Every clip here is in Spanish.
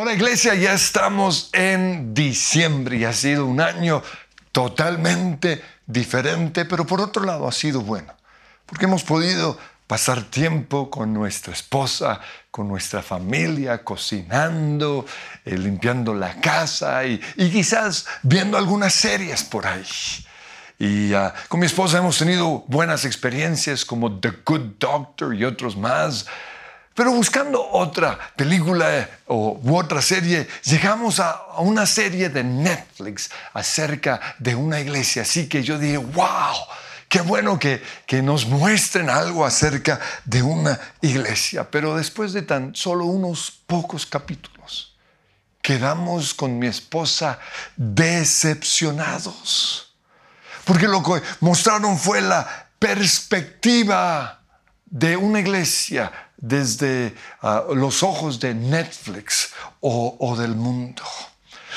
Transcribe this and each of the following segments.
Ahora iglesia, ya estamos en diciembre y ha sido un año totalmente diferente, pero por otro lado ha sido bueno, porque hemos podido pasar tiempo con nuestra esposa, con nuestra familia, cocinando, eh, limpiando la casa y, quizás viendo algunas series por ahí. Y ah, con mi esposa hemos tenido buenas experiencias como The Good Doctor y otros más. Pero buscando otra película eh, o, u otra serie, llegamos a, una serie de Netflix acerca de una iglesia. Así que yo dije, wow, qué bueno que, que nos muestren algo acerca de una iglesia. Pero después de tan solo unos pocos capítulos, quedamos con mi esposa decepcionados. Porque lo que mostraron fue la perspectiva de una iglesia desde ah, los ojos de Netflix o, del mundo.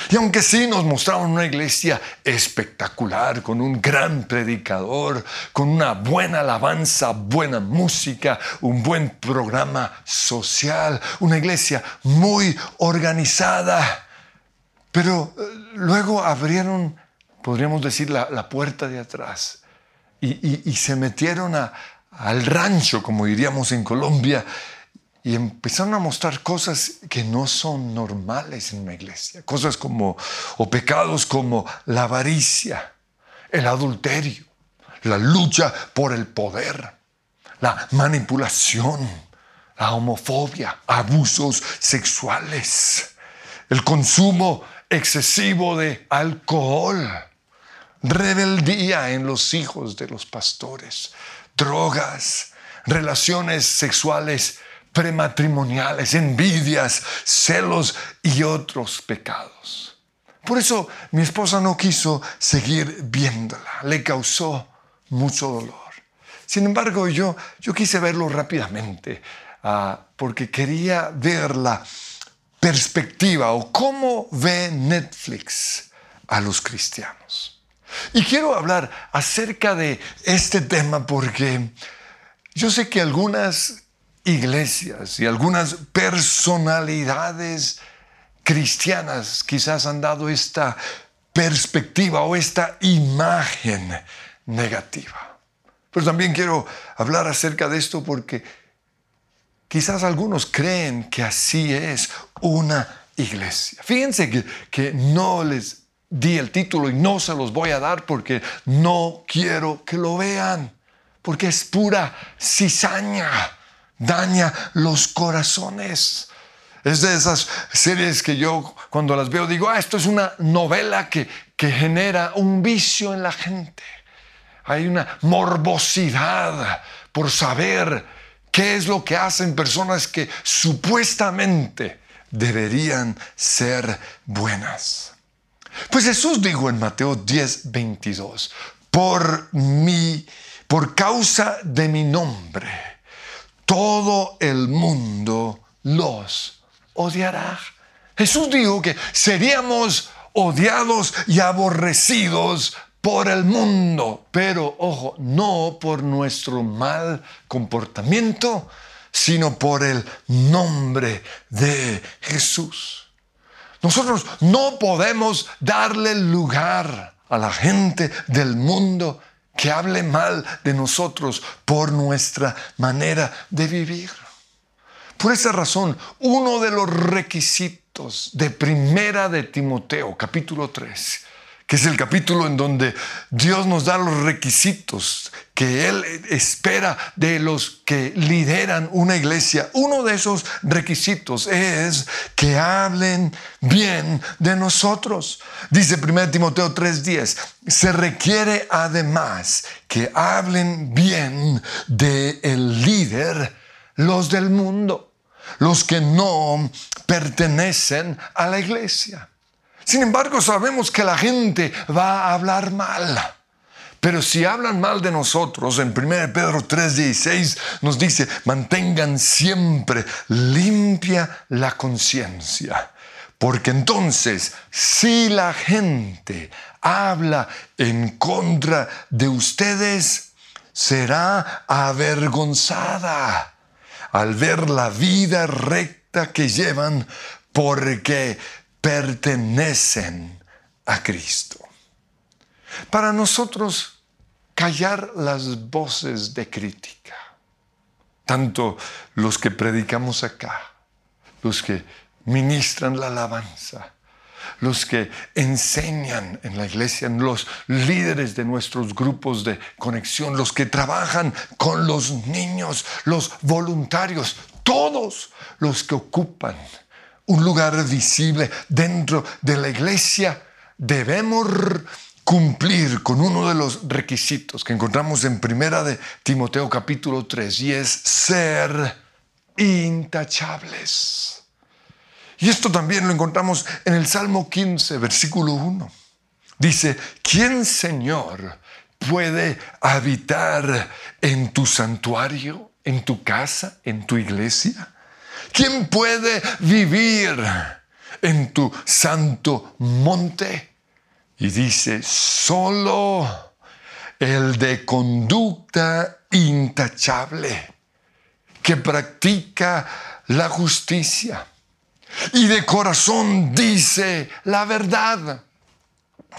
Y aunque sí nos mostraron una iglesia espectacular, con un gran predicador, con una buena alabanza, buena música, un buen programa social, una iglesia muy organizada, pero eh, luego abrieron, podríamos decir, la, puerta de atrás y se metieron a, al rancho, como diríamos en Colombia, y empezaron a mostrar cosas que no son normales en una iglesia, cosas como, o pecados como la avaricia, el adulterio, la lucha por el poder, la manipulación, la homofobia, abusos sexuales, el consumo excesivo de alcohol, rebeldía en los hijos de los pastores, drogas, relaciones sexuales prematrimoniales, envidias, celos y otros pecados. Por eso mi esposa no quiso seguir viéndola, le causó mucho dolor. Sin embargo, yo, yo quise verlo rápidamente ah, porque quería ver la perspectiva o cómo ve Netflix a los cristianos. Y quiero hablar acerca de este tema porque yo sé que algunas iglesias y algunas personalidades cristianas quizás han dado esta perspectiva o esta imagen negativa. Pero también quiero hablar acerca de esto porque quizás algunos creen que así es una iglesia. Fíjense que, que no les di el título y no se los voy a dar porque no quiero que lo vean, porque es pura cizaña, daña los corazones. Es de esas series que yo cuando las veo digo, ah, esto es una novela que, que genera un vicio en la gente. Hay una morbosidad por saber qué es lo que hacen personas que supuestamente deberían ser buenas. Pues Jesús dijo en Mateo 10, 22, por mi, por causa de mi nombre, todo el mundo los odiará. Jesús dijo que seríamos odiados y aborrecidos por el mundo, pero ojo, no por nuestro mal comportamiento, sino por el nombre de Jesús. Nosotros no podemos darle lugar a la gente del mundo que hable mal de nosotros por nuestra manera de vivir. Por esa razón, uno de los requisitos de Primera de Timoteo, capítulo 3, que es el capítulo en donde Dios nos da los requisitos que Él espera de los que lideran una iglesia. Uno de esos requisitos es que hablen bien de nosotros. Dice 1 Timoteo 3:10, se requiere además que hablen bien del el líder los del mundo, los que no pertenecen a la iglesia. Sin embargo, sabemos que la gente va a hablar mal. Pero si hablan mal de nosotros, en 1 Pedro 3:16 nos dice, mantengan siempre limpia la conciencia. Porque entonces, si la gente habla en contra de ustedes, será avergonzada al ver la vida recta que llevan porque pertenecen a Cristo. Para nosotros, callar las voces de crítica, tanto los que predicamos acá, los que ministran la alabanza, los que enseñan en la iglesia, los líderes de nuestros grupos de conexión, los que trabajan con los niños, los voluntarios, todos los que ocupan un lugar visible dentro de la iglesia, debemos cumplir con uno de los requisitos que encontramos en primera de Timoteo capítulo 3 y es ser intachables. Y esto también lo encontramos en el Salmo 15, versículo 1. Dice, ¿quién Señor puede habitar en tu santuario, en tu casa, en tu iglesia? ¿Quién puede vivir en tu santo monte? Y dice, solo el de conducta intachable, que practica la justicia y de corazón dice la verdad,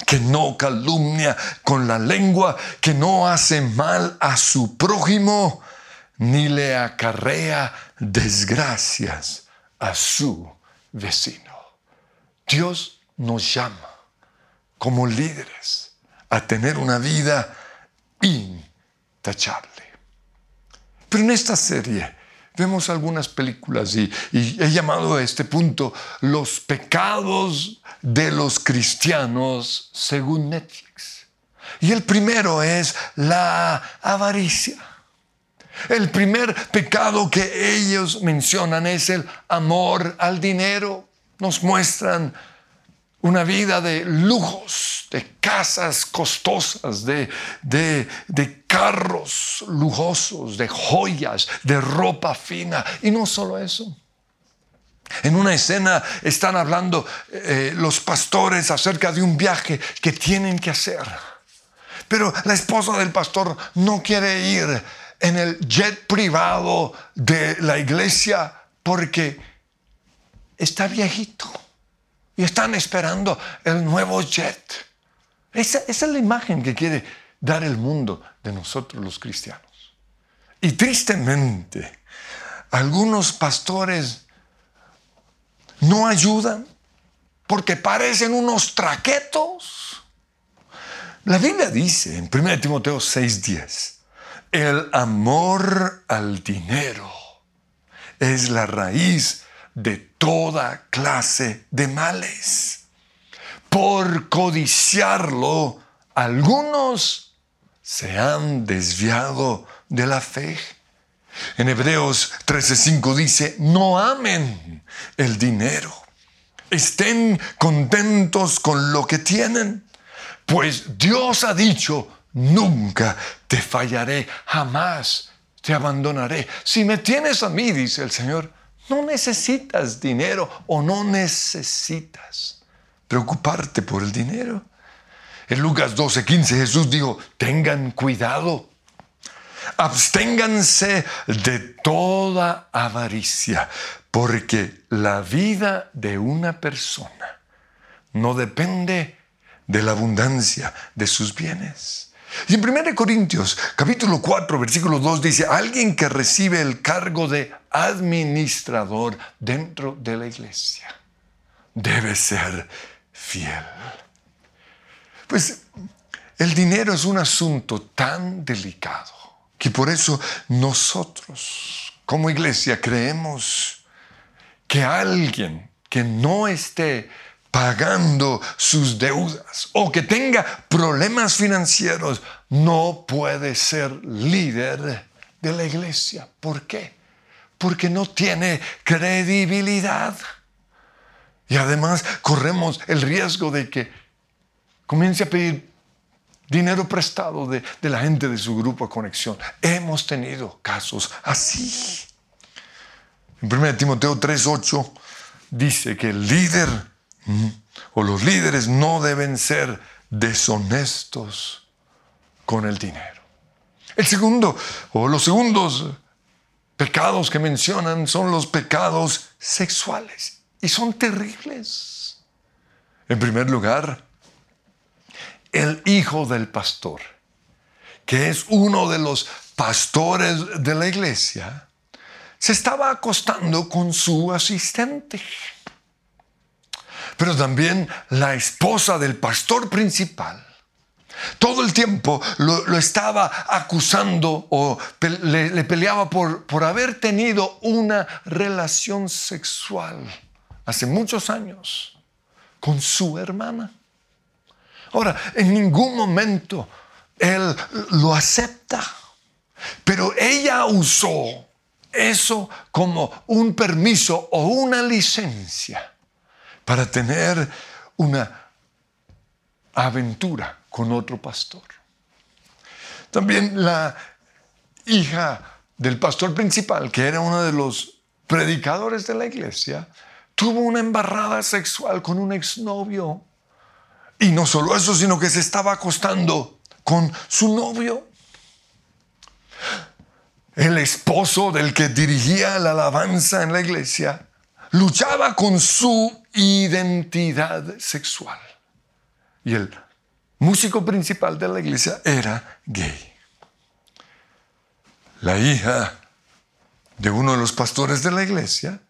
que no calumnia con la lengua, que no hace mal a su prójimo, ni le acarrea desgracias a su vecino. Dios nos llama como líderes a tener una vida intachable. Pero en esta serie vemos algunas películas y, he llamado a este punto los pecados de los cristianos según Netflix. Y el primero es la avaricia. El primer pecado que ellos mencionan es el amor al dinero. Nos muestran una vida de lujos, de casas costosas, de, de, carros lujosos, de joyas, de ropa fina. Y no solo eso. En una escena están hablando eh, los pastores acerca de un viaje que tienen que hacer. Pero la esposa del pastor no quiere ir en el jet privado de la iglesia porque está viejito y están esperando el nuevo jet. Esa, es la imagen que quiere dar el mundo de nosotros los cristianos. Y tristemente, algunos pastores no ayudan porque parecen unos traquetos. La Biblia dice en 1 Timoteo 6:10, el amor al dinero es la raíz de toda clase de males. Por codiciarlo, algunos se han desviado de la fe. En Hebreos 13:5 dice, no amen el dinero, estén contentos con lo que tienen, pues Dios ha dicho, nunca te fallaré, jamás te abandonaré. Si me tienes a mí, dice el Señor, no necesitas dinero o no necesitas preocuparte por el dinero. En Lucas 12, 15 Jesús dijo, tengan cuidado, absténganse de toda avaricia, porque la vida de una persona no depende de la abundancia de sus bienes. Y en 1 Corintios capítulo 4 versículo 2 dice, alguien que recibe el cargo de administrador dentro de la iglesia debe ser fiel. Pues el dinero es un asunto tan delicado que por eso nosotros como iglesia creemos que alguien que no esté pagando sus deudas o que tenga problemas financieros, no puede ser líder de la iglesia. ¿Por qué? Porque no tiene credibilidad. Y además corremos el riesgo de que comience a pedir dinero prestado de, de la gente de su grupo de conexión. Hemos tenido casos así. En 1 Timoteo 3:8 dice que el líder o los líderes no deben ser deshonestos con el dinero. El segundo, o los segundos pecados que mencionan son los pecados sexuales. y son terribles. En primer lugar, el hijo del pastor, que es uno de los pastores de la iglesia, se estaba acostando con su asistente. Pero también la esposa del pastor principal todo el tiempo lo, estaba acusando o le, peleaba por, por haber tenido una relación sexual hace muchos años con su hermana. Ahora, en ningún momento él lo acepta, pero ella usó eso como un permiso o una licencia para tener una aventura con otro pastor. También la hija del pastor principal, que era uno de los predicadores de la iglesia, tuvo una embarrada sexual con un exnovio. Y no solo eso, sino que se estaba acostando con su novio. El esposo del que dirigía la alabanza en la iglesia luchaba con su identidad sexual. Y el músico principal de la iglesia era gay. La hija de uno de los pastores de la iglesia,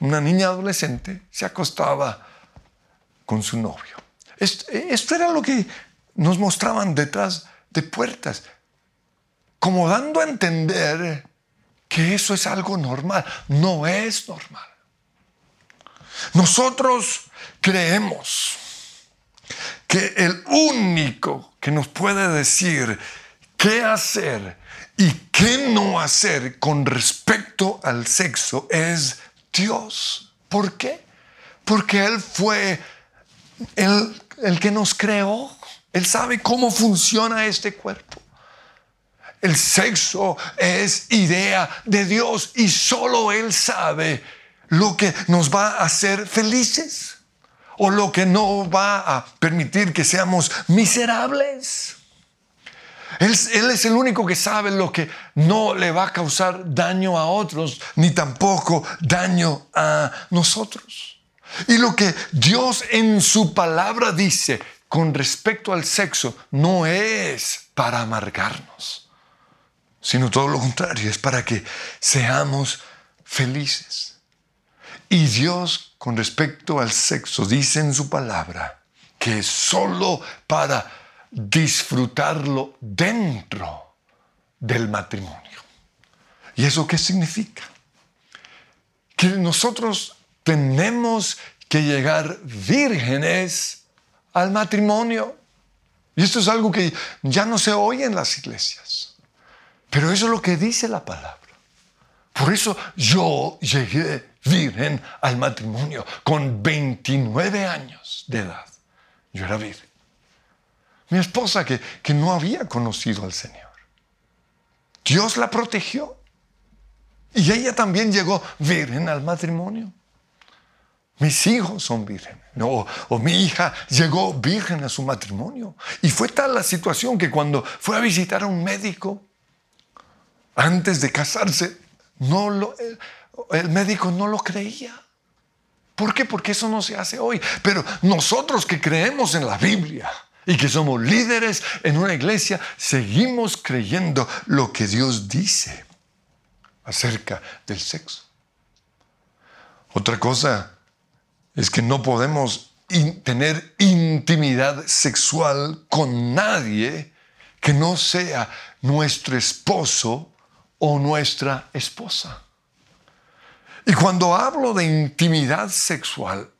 una niña adolescente, se acostaba con su novio. Esto, era lo que nos mostraban detrás de puertas, como dando a entender que eso es algo normal. No es normal. Nosotros creemos que el único que nos puede decir qué hacer y qué no hacer con respecto al sexo es Dios. ¿Por qué? Porque Él fue el, el que nos creó. Él sabe cómo funciona este cuerpo. El sexo es idea de Dios y solo Él sabe lo que nos va a hacer felices o lo que no va a permitir que seamos miserables. Él, es el único que sabe lo que no le va a causar daño a otros, ni tampoco daño a nosotros. Y lo que Dios en su palabra dice con respecto al sexo no es para amargarnos, sino todo lo contrario, es para que seamos felices. Y Dios con respecto al sexo dice en su palabra que es solo para disfrutarlo dentro del matrimonio. ¿Y eso qué significa? Que nosotros tenemos que llegar vírgenes al matrimonio. Y esto es algo que ya no se oye en las iglesias. Pero eso es lo que dice la palabra. Por eso yo llegué virgen al matrimonio con 29 años de edad. Yo era virgen. Mi esposa que, que no había conocido al Señor. Dios la protegió. Y ella también llegó virgen al matrimonio. Mis hijos son vírgenes. No, o mi hija llegó virgen a su matrimonio. Y fue tal la situación que cuando fue a visitar a un médico, antes de casarse, no lo, el médico no lo creía. ¿Por qué? Porque eso no se hace hoy. Pero nosotros que creemos en la Biblia y que somos líderes en una iglesia, seguimos creyendo lo que Dios dice acerca del sexo. Otra cosa es que no podemos tener intimidad sexual con nadie que no sea nuestro esposo o nuestra esposa. Y cuando hablo de intimidad sexual,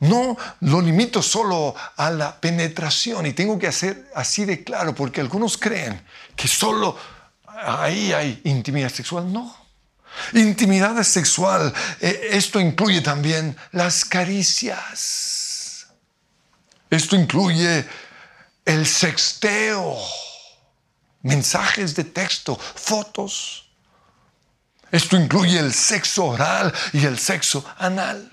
no lo limito solo a la penetración y tengo que hacer así de claro porque algunos creen que solo ahí hay intimidad sexual. No. Intimidad sexual, eh, esto incluye también las caricias. Esto incluye el sexteo mensajes de texto, fotos. Esto incluye el sexo oral y el sexo anal.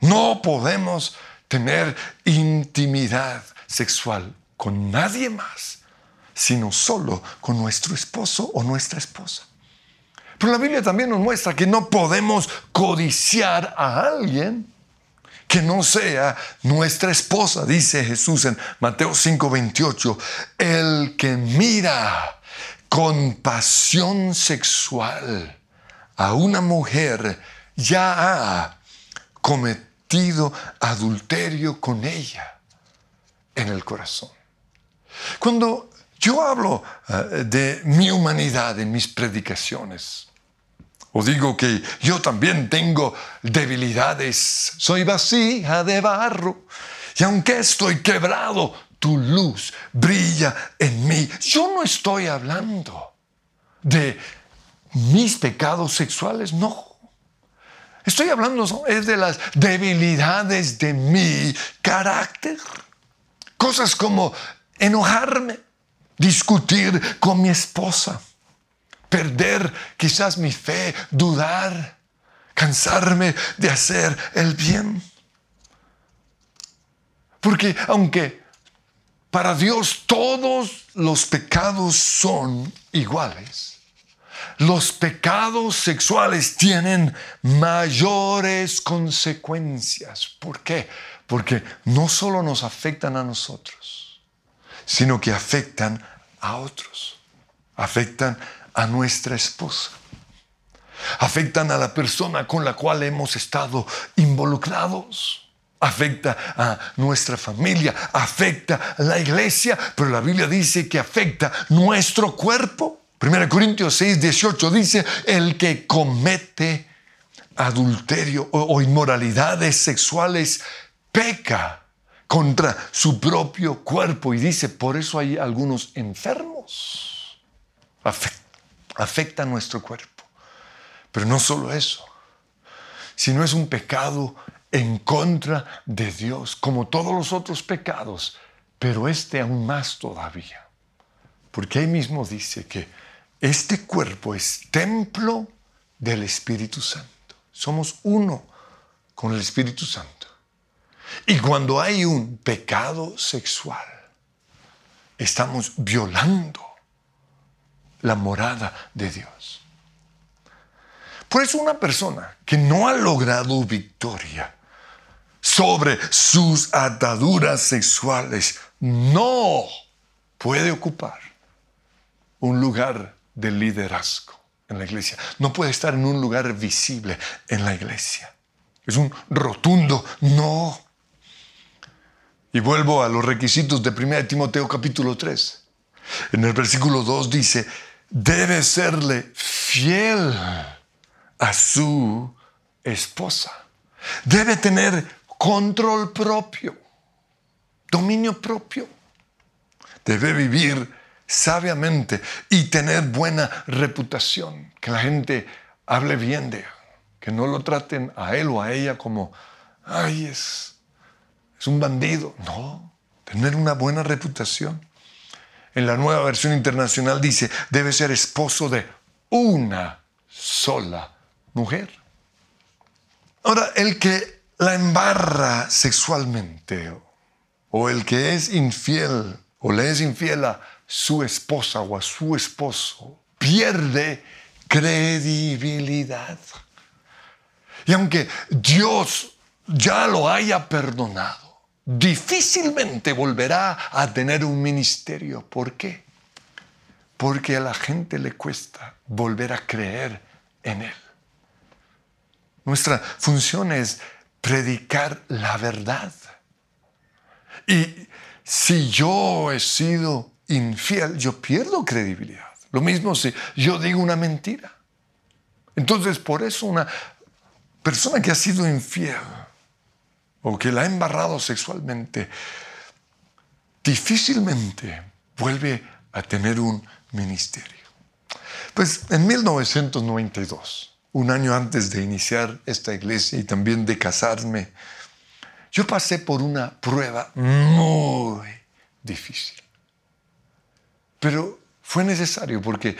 No podemos tener intimidad sexual con nadie más, sino solo con nuestro esposo o nuestra esposa. Pero la Biblia también nos muestra que no podemos codiciar a alguien que no sea nuestra esposa, dice Jesús en Mateo 5:28, el que mira con pasión sexual a una mujer ya ha cometido adulterio con ella en el corazón. Cuando yo hablo eh, de mi humanidad en mis predicaciones, o digo que yo también tengo debilidades, soy vasija de barro, y aunque estoy quebrado, tu luz brilla en mí. Yo no estoy hablando de mis pecados sexuales, no. Estoy hablando es de las debilidades de mi carácter. Cosas como enojarme, discutir con mi esposa, perder quizás mi fe, dudar, cansarme de hacer el bien. Porque aunque para Dios todos los pecados son iguales, los pecados sexuales tienen mayores consecuencias. ¿Por qué? Porque no solo nos afectan a nosotros, sino que afectan a otros. Afectan a nuestra esposa. Afectan a la persona con la cual hemos estado involucrados afecta a nuestra familia, afecta a la iglesia, pero la Biblia dice que afecta nuestro cuerpo. 1 Corintios 6, 18 dice, el que comete adulterio o, inmoralidades sexuales peca contra su propio cuerpo y dice, por eso hay algunos enfermos. Afecta, a nuestro cuerpo. Pero no solo eso, sino es un pecado en contra de Dios, como todos los otros pecados, pero este aún más todavía. Porque ahí mismo dice que este cuerpo es templo del Espíritu Santo. Somos uno con el Espíritu Santo. Y cuando hay un pecado sexual, estamos violando la morada de Dios. Por eso una persona que no ha logrado victoria sobre sus ataduras sexuales no puede ocupar un lugar de liderazgo en la iglesia. No puede estar en un lugar visible en la iglesia. Es un rotundo no. Y vuelvo a los requisitos de 1 Timoteo capítulo 3. En el versículo 2 dice, debe serle fiel a su esposa. Debe tener control propio, dominio propio. Debe vivir sabiamente y tener buena reputación, que la gente hable bien de él, que no lo traten a él o a ella como, ay, es, es un bandido. No, tener una buena reputación. En la nueva versión internacional dice, debe ser esposo de una sola mujer. Ahora, el que la embarra sexualmente o el que es infiel o le es infiel a su esposa o a su esposo, pierde credibilidad. Y aunque Dios ya lo haya perdonado, difícilmente volverá a tener un ministerio. ¿Por qué? Porque a la gente le cuesta volver a creer en Él. Nuestra función es predicar la verdad. Y si yo he sido infiel, yo pierdo credibilidad. Lo mismo si yo digo una mentira. Entonces, por eso una persona que ha sido infiel o que la ha embarrado sexualmente, difícilmente vuelve a tener un ministerio. Pues en 1992, un año antes de iniciar esta iglesia y también de casarme, yo pasé por una prueba muy difícil. Pero fue necesario porque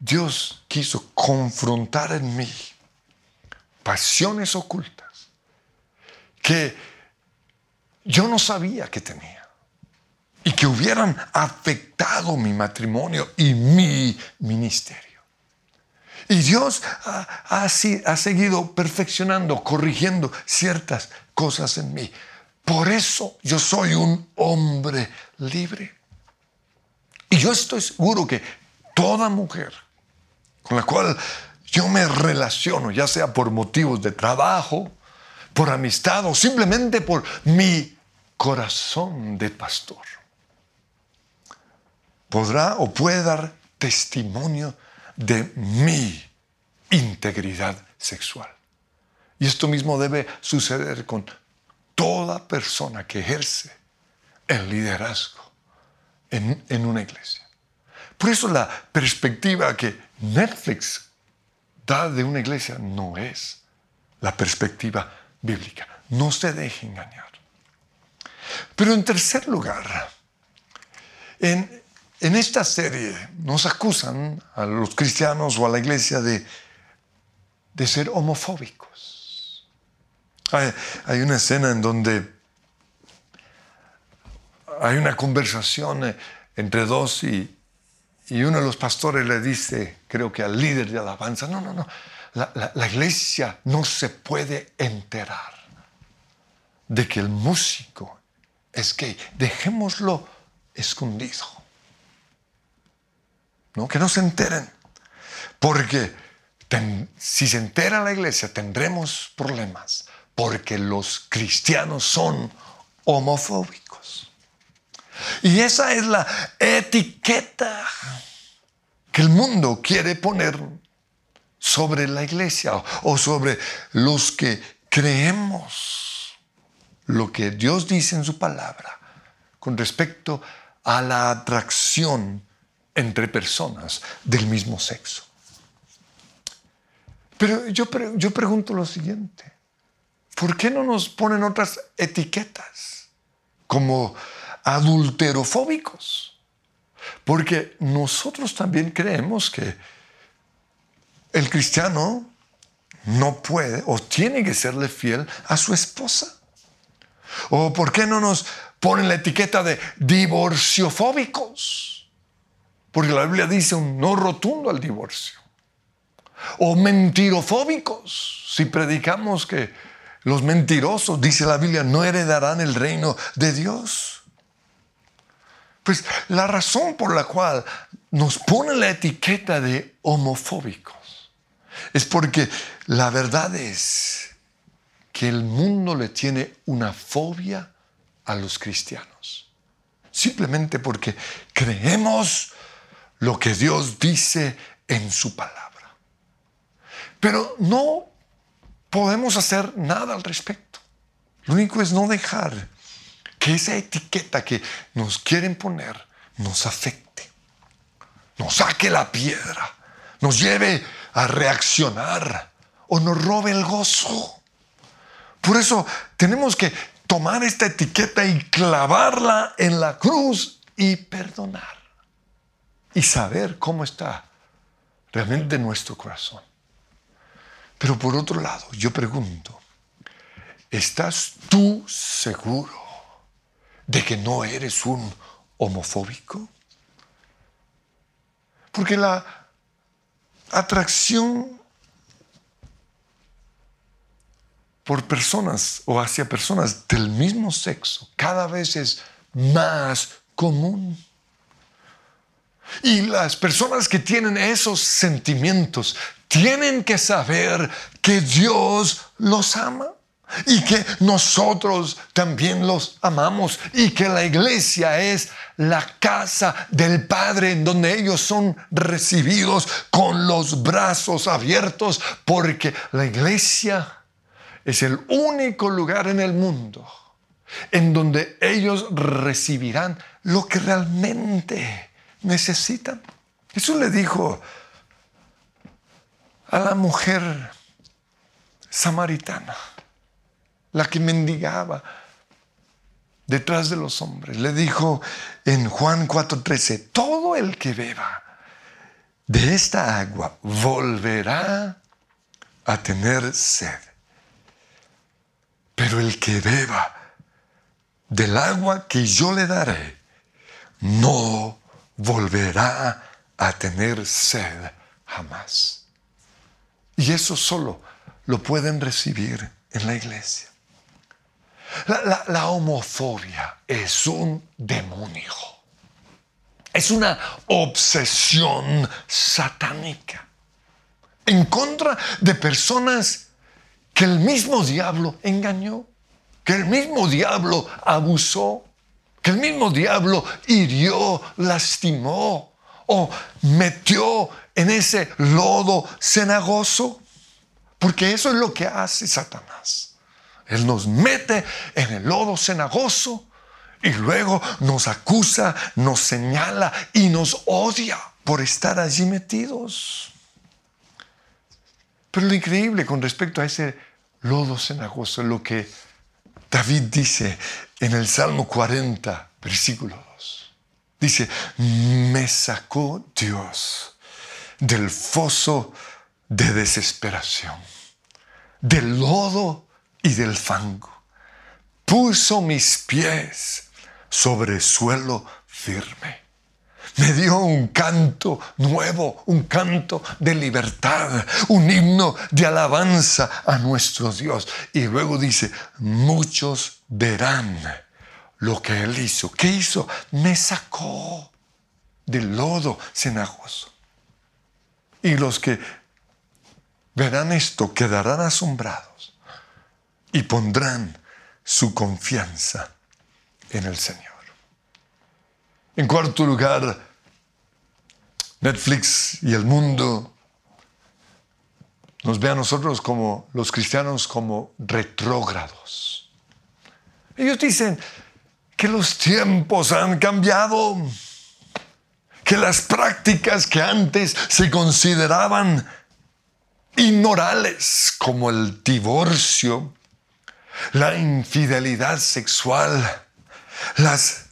Dios quiso confrontar en mí pasiones ocultas que yo no sabía que tenía y que hubieran afectado mi matrimonio y mi ministerio. Y Dios ha, ha, seguido perfeccionando, corrigiendo ciertas cosas en mí. Por eso yo soy un hombre libre. Y yo estoy seguro que toda mujer con la cual yo me relaciono, ya sea por motivos de trabajo, por amistad o simplemente por mi corazón de pastor, podrá o puede dar testimonio de mi integridad sexual. Y esto mismo debe suceder con toda persona que ejerce el liderazgo en, en una iglesia. Por eso la perspectiva que Netflix da de una iglesia no es la perspectiva bíblica. No se deje engañar. Pero en tercer lugar, en, en esta serie nos acusan a los cristianos o a la iglesia de, de ser homofóbicos. Hay, una escena en donde hay una conversación eh, entre dos y, y uno de los pastores le dice, creo que al líder de alabanza, no, no, no, la, la, iglesia no se puede enterar de que el músico es gay. Dejémoslo escondido. ¿No? Que no se enteren. Porque si se entera la iglesia tendremos problemas. Porque los cristianos son homofóbicos. Y esa es la etiqueta que el mundo quiere poner sobre la iglesia o sobre los que creemos lo que Dios dice en su palabra con respecto a la atracción entre personas del mismo sexo. Pero yo, yo pregunto lo siguiente, ¿por qué no nos ponen otras etiquetas como adulterofóbicos. Porque nosotros también creemos que el cristiano no puede o tiene que serle fiel a su esposa. ¿O por qué no nos ponen la etiqueta de divorciofóbicos? Porque la Biblia dice un no rotundo al divorcio. O mentirofóbicos, si predicamos que los mentirosos, dice la Biblia, no heredarán el reino de Dios. Pues la razón por la cual nos pone la etiqueta de homofóbicos es porque la verdad es que el mundo le tiene una fobia a los cristianos. Simplemente porque creemos lo que Dios dice en su palabra. Pero no podemos hacer nada al respecto. Lo único es no dejar que esa etiqueta que nos quieren poner nos afecte, nos saque la piedra, nos lleve a reaccionar o nos robe el gozo. Por eso tenemos que tomar esta etiqueta y clavarla en la cruz y perdonar. Y saber cómo está realmente nuestro corazón. Pero por otro lado, yo pregunto, ¿estás tú seguro de que no eres un homofóbico? Porque la atracción por personas o hacia personas del mismo sexo cada vez es más común. Y las personas que tienen esos sentimientos tienen que saber que Dios los ama y que nosotros también los amamos y que la iglesia es la casa del Padre en donde ellos son recibidos con los brazos abiertos porque la iglesia es el único lugar en el mundo en donde ellos recibirán lo que realmente necesitan. Jesús le dijo a la mujer samaritana, la que mendigaba detrás de los hombres. Le dijo en Juan 4:13, todo el que beba de esta agua volverá a tener sed. Pero el que beba del agua que yo le daré, no volverá a tener sed jamás. Y eso solo lo pueden recibir en la iglesia. La, homofobia es un demonio. Es una obsesión satánica en contra de personas que el mismo diablo engañó, que el mismo diablo abusó, que el mismo diablo hirió, lastimó o metió en ese lodo cenagoso. Porque eso es lo que hace Satanás. Él nos mete en el lodo cenagoso y luego nos acusa, nos señala y nos odia por estar allí metidos. Pero lo increíble con respecto a ese lodo cenagoso lo que David dice en el Salmo 40, versículo 2. Dice, me sacó Dios del foso de desesperación, del lodo y del fango. Puso mis pies sobre suelo firme me dio un canto nuevo, un canto de libertad, un himno de alabanza a nuestro Dios. Y luego dice, muchos verán lo que Él hizo. ¿Qué hizo? Me sacó del lodo cenagoso. Y los que verán esto quedarán asombrados y pondrán su confianza en el Señor. En cuarto lugar, Netflix y el mundo nos ve a nosotros como los cristianos como retrógrados. Ellos dicen que los tiempos han cambiado, que las prácticas que antes se consideraban inmorales, como el divorcio, la infidelidad sexual, las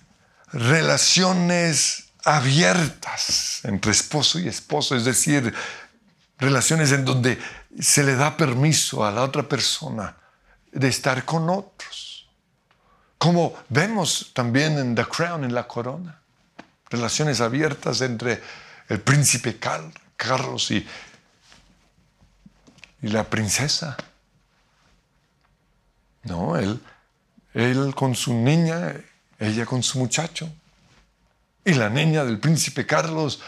relaciones abiertas entre esposo y esposo, es decir, relaciones en donde se le da permiso a la otra persona de estar con otros. Como vemos también en The Crown, en la corona, relaciones abiertas entre el príncipe Carlos y, y la princesa. No, él, él con su niña ella con su muchacho. Y la niña del príncipe Carlos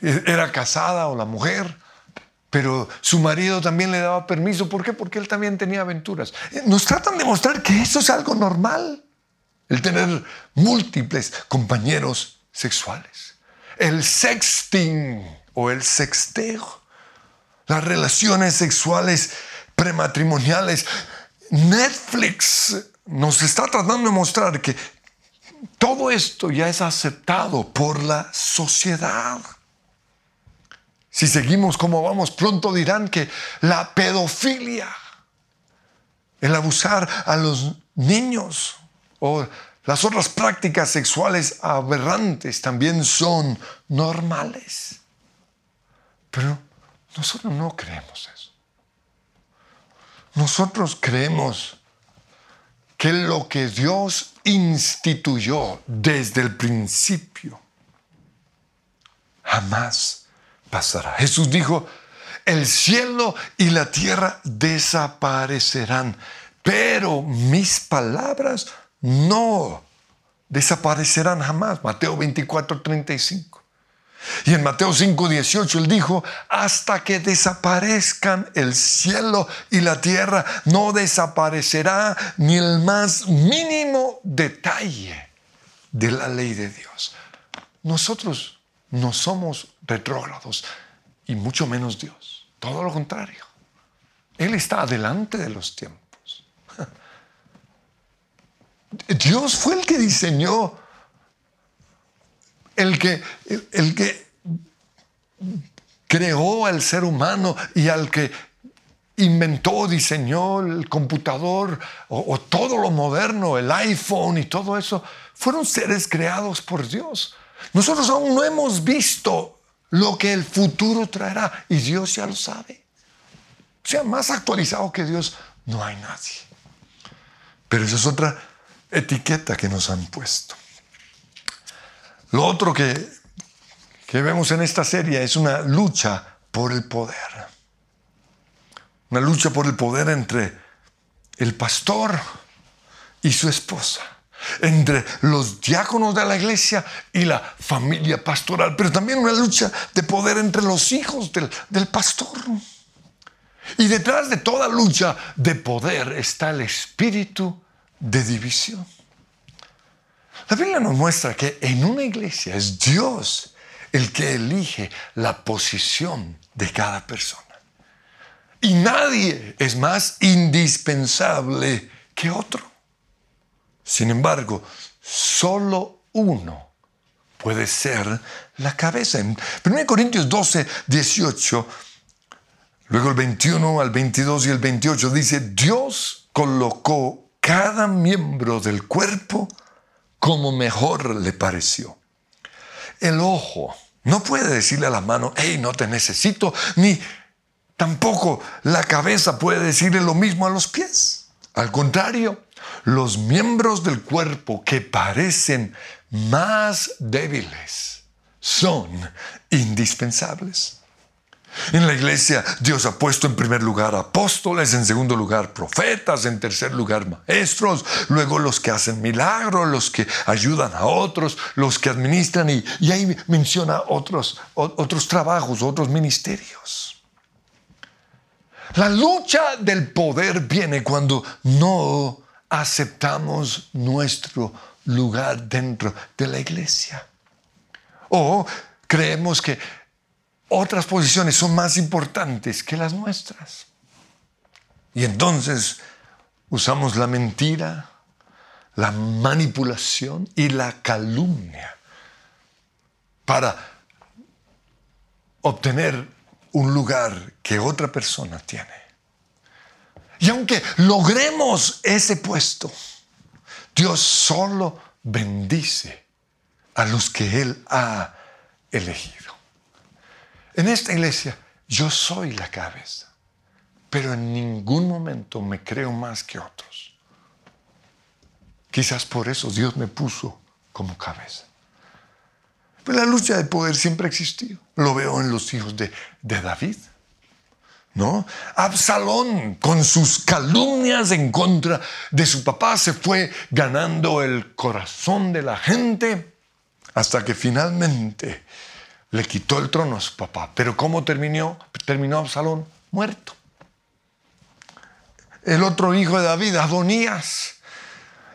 eh, era casada o la mujer, pero su marido también le daba permiso. ¿Por qué? Porque él también tenía aventuras. Eh, nos tratan de mostrar que eso es algo normal, el tener múltiples compañeros sexuales. El sexting o el sexteo, las relaciones sexuales prematrimoniales. Netflix nos está tratando de mostrar que todo esto ya es aceptado por la sociedad. Si seguimos como vamos, pronto dirán que la pedofilia, el abusar a los niños o las otras prácticas sexuales aberrantes también son normales. Pero nosotros no creemos eso. Nosotros creemos que lo que Dios instituyó desde el principio jamás pasará. Jesús dijo, el cielo y la tierra desaparecerán, pero mis palabras no desaparecerán jamás. Mateo 24, 35. Y en Mateo 5, 18 él dijo, hasta que desaparezcan el cielo y la tierra, no desaparecerá ni el más mínimo detalle de la ley de Dios. Nosotros no somos retrógrados y mucho menos Dios. Todo lo contrario. Él está adelante de los tiempos. Dios fue el que diseñó el que, el que creó al ser humano y al que inventó, diseñó el computador o, todo lo moderno, el iPhone y todo eso, fueron seres creados por Dios. Nosotros aún no hemos visto lo que el futuro traerá y Dios ya lo sabe. O sea, más actualizado que Dios no hay nadie. Pero esa es otra etiqueta que nos han puesto. Lo otro que, que vemos en esta serie es una lucha por el poder. una lucha por el poder entre el pastor y su esposa, entre los diáconos de la iglesia y la familia pastoral, pero también una lucha de poder entre los hijos del, del pastor. Y detrás de toda lucha de poder está el espíritu de división. La Biblia nos muestra que en una iglesia es Dios el que elige la posición de cada persona. Y nadie es más indispensable que otro. Sin embargo, solo uno puede ser la cabeza. En 1 Corintios 12, 18, luego el 21 al 22 y el 28 dice, Dios colocó cada miembro del cuerpo como mejor le pareció. El ojo no puede decirle a la mano, hey, no te necesito, ni tampoco la cabeza puede decirle lo mismo a los pies. Al contrario, los miembros del cuerpo que parecen más débiles son indispensables. En la iglesia Dios ha puesto en primer lugar apóstoles, en segundo lugar profetas, en tercer lugar maestros, luego los que hacen milagros, los que ayudan a otros, los que administran y, ahí menciona otros, otros trabajos, otros ministerios. La lucha del poder viene cuando no aceptamos nuestro lugar dentro de la iglesia. O creemos que otras posiciones son más importantes que las nuestras. Y entonces usamos la mentira, la manipulación y la calumnia para obtener un lugar que otra persona tiene. Y aunque logremos ese puesto, Dios solo bendice a los que Él ha elegido. En esta iglesia yo soy la cabeza, pero en ningún momento me creo más que otros. Quizás por eso Dios me puso como cabeza. Pero la lucha de poder siempre ha existido. Lo veo en los hijos de, de David. ¿No? Absalón, con sus calumnias en contra de su papá, se fue ganando el corazón de la gente hasta que finalmente le quitó el trono a su papá. Pero ¿cómo terminó? Terminó Absalón muerto. El otro hijo de David, Adonías,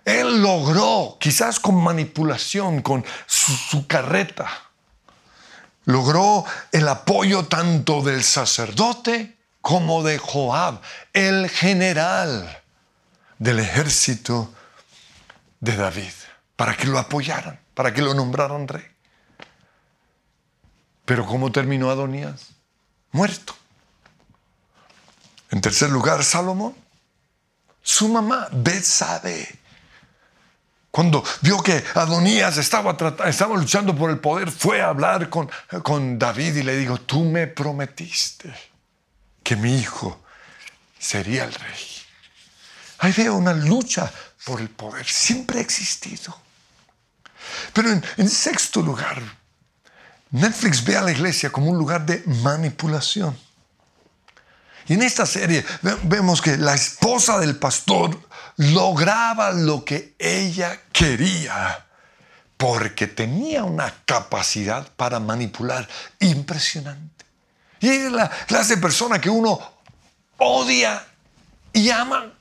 él logró, quizás con manipulación, con su, carreta, logró el apoyo tanto del sacerdote como de Joab, el general del ejército de David, para que lo apoyaran, para que lo nombraran rey. Pero ¿cómo terminó Adonías? Muerto. En tercer lugar, Salomón. Su mamá, Betsabe. Cuando vio que Adonías estaba, luchando por el poder, fue a hablar con, con David y le dijo, tú me prometiste que mi hijo sería el rey. Ahí veo una lucha por el poder, siempre ha existido. Pero en sexto lugar, Netflix ve a la iglesia como un lugar de manipulación. Y en esta serie vemos que la esposa del pastor lograba lo que ella quería porque tenía una capacidad para manipular impresionante. Y es la clase de persona que uno odia y ama.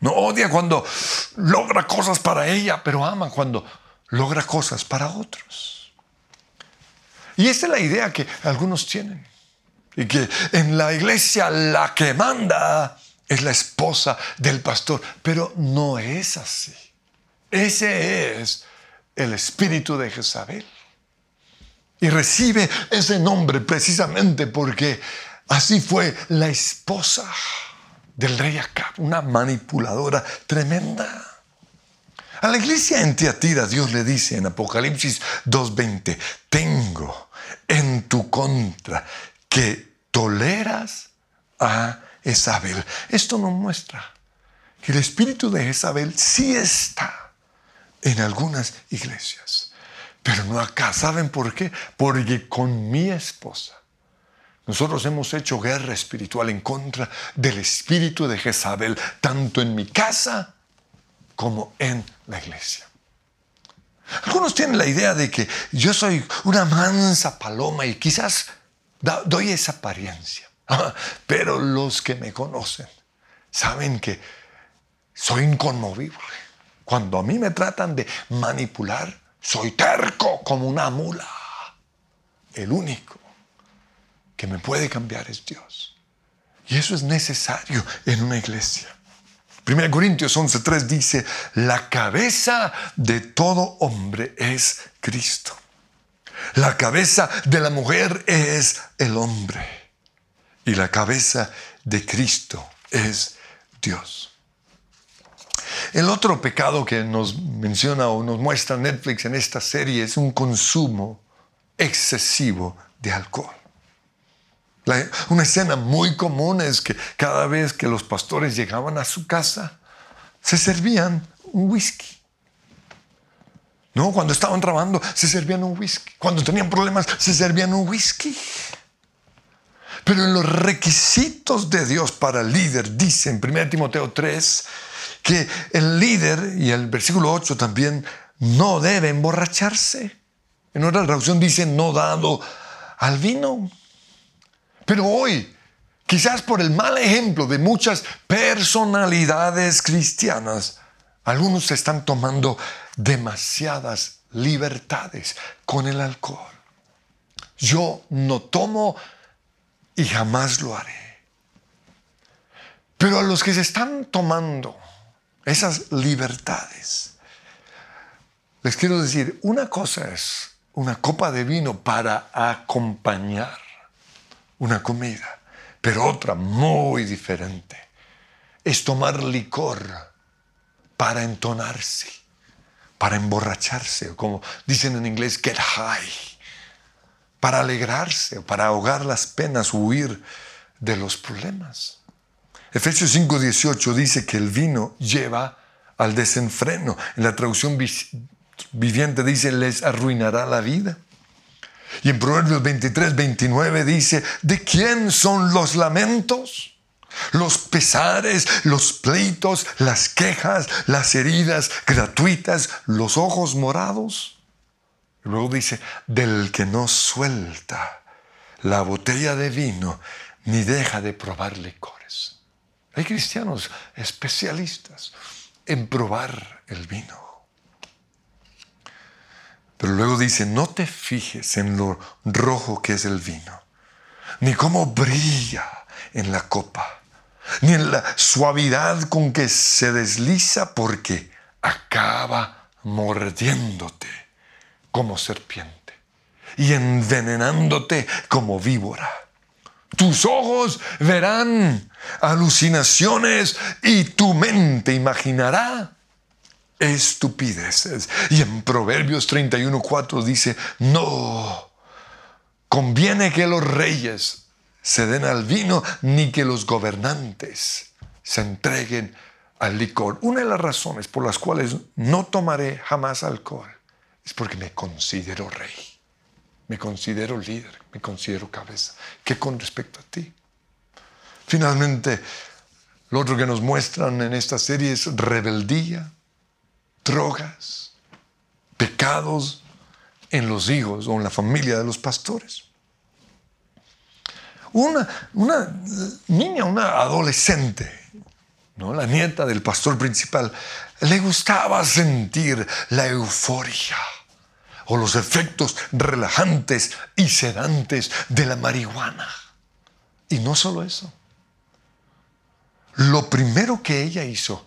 No odia cuando logra cosas para ella, pero ama cuando logra cosas para otros. Y esa es la idea que algunos tienen. Y que en la iglesia la que manda es la esposa del pastor. Pero no es así. Ese es el espíritu de Jezabel. Y recibe ese nombre precisamente porque así fue la esposa del rey Acab, una manipuladora tremenda. A la iglesia en Tiatira Dios le dice en Apocalipsis 2.20, tengo en tu contra que toleras a Isabel. Esto nos muestra que el espíritu de Isabel sí está en algunas iglesias, pero no acá. ¿Saben por qué? Porque con mi esposa, Nosotros hemos hecho guerra espiritual en contra del espíritu de Jezabel, tanto en mi casa como en la iglesia. Algunos tienen la idea de que yo soy una mansa paloma y quizás doy esa apariencia. Pero los que me conocen saben que soy inconmovible. Cuando a mí me tratan de manipular, soy terco como una mula. El único que me puede cambiar es Dios. Y eso es necesario en una iglesia. 1 Corintios 11:3 dice, la cabeza de todo hombre es Cristo. La cabeza de la mujer es el hombre. Y la cabeza de Cristo es Dios. El otro pecado que nos menciona o nos muestra Netflix en esta serie es un consumo excesivo de alcohol una escena muy común es que cada vez que los pastores llegaban a su casa, se servían un whisky. No, cuando estaban trabajando, se servían un whisky. Cuando tenían problemas, se servían un whisky. Pero en los requisitos de Dios para el líder, dice en 1 Timoteo 3, que el líder, y el versículo 8 también, no debe emborracharse. En otra traducción dice, no dado al vino. Pero hoy, quizás por el mal ejemplo de muchas personalidades cristianas, algunos están tomando demasiadas libertades con el alcohol. Yo no tomo y jamás lo haré. Pero a los que se están tomando esas libertades, les quiero decir, una cosa es una copa de vino para acompañar una comida, pero otra muy diferente es tomar licor para entonarse, para emborracharse, o como dicen en inglés, get high, para alegrarse, para ahogar las penas, huir de los problemas. Efesios 5:18 dice que el vino lleva al desenfreno. En la traducción viviente dice, les arruinará la vida. Y en Proverbios 23, 29 dice, ¿de quién son los lamentos? Los pesares, los pleitos, las quejas, las heridas gratuitas, los ojos morados. Luego dice, del que no suelta la botella de vino ni deja de probar licores. Hay cristianos especialistas en probar el vino. Pero luego dice, no te fijes en lo rojo que es el vino, ni cómo brilla en la copa, ni en la suavidad con que se desliza, porque acaba mordiéndote como serpiente y envenenándote como víbora. Tus ojos verán alucinaciones y tu mente imaginará estupideces. Y en Proverbios 31.4 dice, no, conviene que los reyes se den al vino, ni que los gobernantes se entreguen al licor. Una de las razones por las cuales no tomaré jamás alcohol es porque me considero rey, me considero líder, me considero cabeza. ¿Qué con respecto a ti? Finalmente, lo otro que nos muestran en esta serie es rebeldía, drogas, pecados en los hijos o en la familia de los pastores. Una, una niña, una adolescente, ¿no? la nieta del pastor principal, le gustaba sentir la euforia o los efectos relajantes y sedantes de la marihuana. Y no solo eso. Lo primero que ella hizo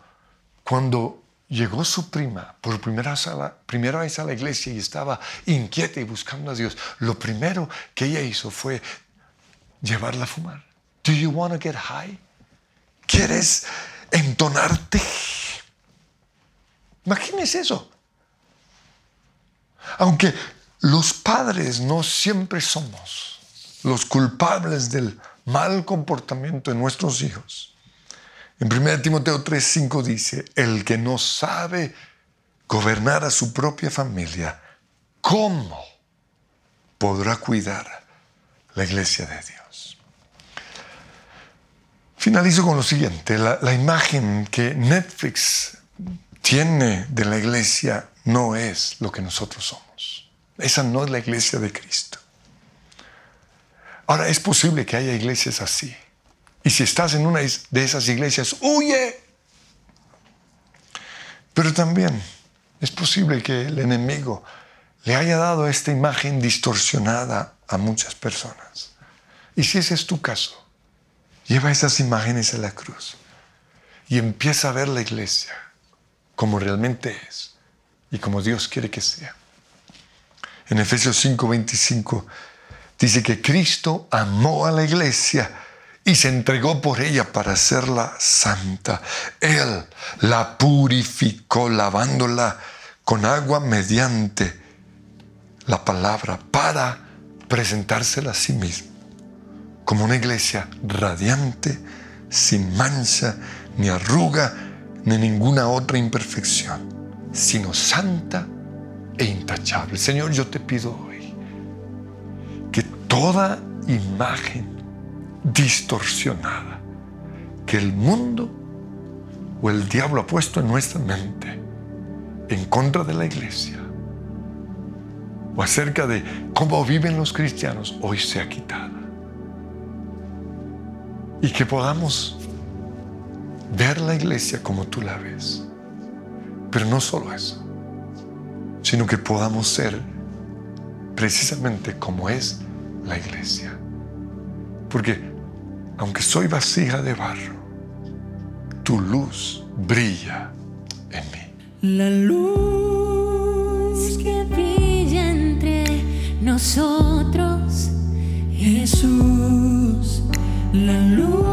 cuando llegó su prima por primera vez, a la, iglesia y estaba inquieta y buscando a Dios, lo primero que ella hizo fue llevarla a fumar. Do you want to get high? ¿Quieres entonarte? Imagínese eso. Aunque los padres no siempre somos los culpables del mal comportamiento de nuestros hijos, en 1 Timoteo 3:5 dice, el que no sabe gobernar a su propia familia, ¿cómo podrá cuidar la iglesia de Dios? Finalizo con lo siguiente, la, la imagen que Netflix tiene de la iglesia no es lo que nosotros somos. Esa no es la iglesia de Cristo. Ahora, es posible que haya iglesias así. Y si estás en una de esas iglesias, huye. Pero también es posible que el enemigo le haya dado esta imagen distorsionada a muchas personas. Y si ese es tu caso, lleva esas imágenes a la cruz y empieza a ver la iglesia como realmente es y como Dios quiere que sea. En Efesios 5:25 dice que Cristo amó a la iglesia y se entregó por ella para hacerla santa. Él la purificó lavándola con agua mediante la palabra para presentársela a sí mismo como una iglesia radiante, sin mancha, ni arruga, ni ninguna otra imperfección, sino santa e intachable. Señor, yo te pido hoy que toda imagen distorsionada que el mundo o el diablo ha puesto en nuestra mente en contra de la iglesia o acerca de cómo viven los cristianos, hoy sea quitada. Y que podamos ver la iglesia como tú la ves. Pero no solo eso, sino que podamos ser precisamente como es la iglesia. Porque aunque soy vasija de barro, tu luz brilla en mí. La luz que brilla entre nosotros, Jesús, la luz